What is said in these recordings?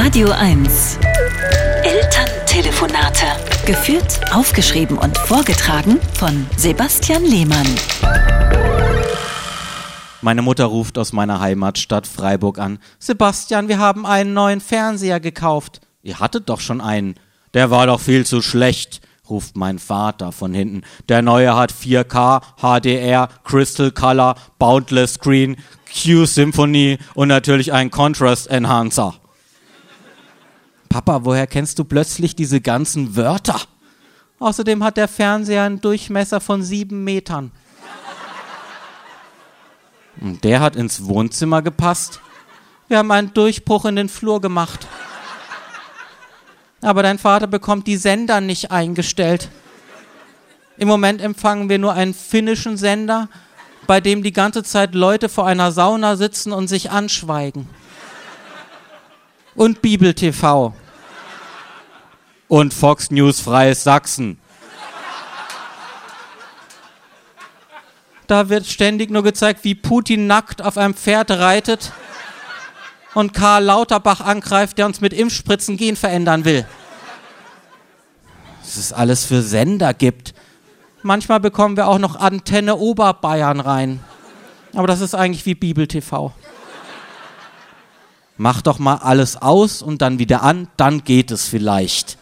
Radio 1. Elterntelefonate. Geführt, aufgeschrieben und vorgetragen von Sebastian Lehmann. Meine Mutter ruft aus meiner Heimatstadt Freiburg an. Sebastian, wir haben einen neuen Fernseher gekauft. Ihr hattet doch schon einen. Der war doch viel zu schlecht, ruft mein Vater von hinten. Der neue hat 4K, HDR, Crystal Color, Boundless Screen, Q-Symphony und natürlich einen Contrast Enhancer. Papa, woher kennst du plötzlich diese ganzen Wörter? Außerdem hat der Fernseher einen Durchmesser von sieben Metern. Und der hat ins Wohnzimmer gepasst. Wir haben einen Durchbruch in den Flur gemacht. Aber dein Vater bekommt die Sender nicht eingestellt. Im Moment empfangen wir nur einen finnischen Sender, bei dem die ganze Zeit Leute vor einer Sauna sitzen und sich anschweigen. Und Bibel TV. Und Fox News Freies Sachsen. Da wird ständig nur gezeigt, wie Putin nackt auf einem Pferd reitet und Karl Lauterbach angreift, der uns mit Impfspritzen Gen verändern will. Was es alles für Sender gibt. Manchmal bekommen wir auch noch Antenne Oberbayern rein. Aber das ist eigentlich wie Bibel TV. Mach doch mal alles aus und dann wieder an, dann geht es vielleicht.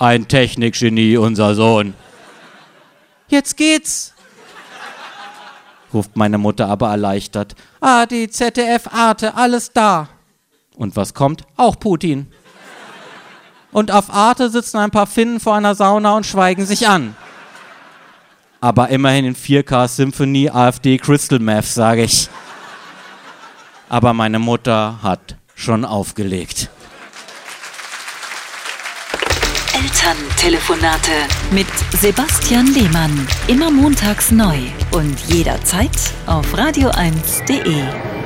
Ein Technikgenie, unser Sohn. Jetzt geht's ruft meine Mutter aber erleichtert. Ah, die ZDF, Arte, alles da. Und was kommt? Auch Putin. Und auf Arte sitzen ein paar Finnen vor einer Sauna und schweigen sich an. Aber immerhin in 4K Symphony AfD Crystal Meth, sage ich. Aber meine Mutter hat schon aufgelegt. Elterntelefonate mit Sebastian Lehmann. Immer montags neu und jederzeit auf radio1.de.